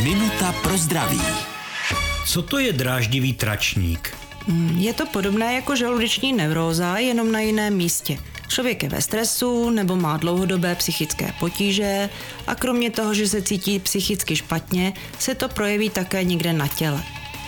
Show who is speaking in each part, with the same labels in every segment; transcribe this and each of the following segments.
Speaker 1: Minuta pro zdraví.
Speaker 2: Co to je dráždivý tračník?
Speaker 3: Je to podobné jako žaludeční neuróza, jenom na jiném místě. Člověk je ve stresu nebo má dlouhodobé psychické potíže a kromě toho, že se cítí psychicky špatně, se to projeví také někde na těle.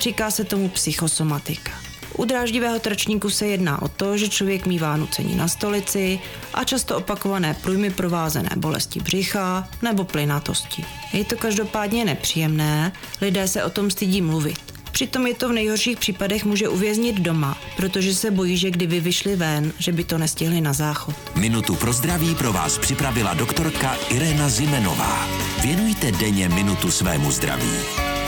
Speaker 3: Říká se tomu psychosomatika. U dráždivého tračníku se jedná o to, že člověk mívá nucení na stolici a často opakované průjmy provázené bolesti břicha nebo plynatosti. Je to každopádně nepříjemné, lidé se o tom stydí mluvit. Přitom je to v nejhorších případech může uvěznit doma, protože se bojí, že kdyby vyšli ven, že by to nestihli na záchod.
Speaker 1: Minutu pro zdraví pro vás připravila doktorka Irena Zimenová. Věnujte denně minutu svému zdraví.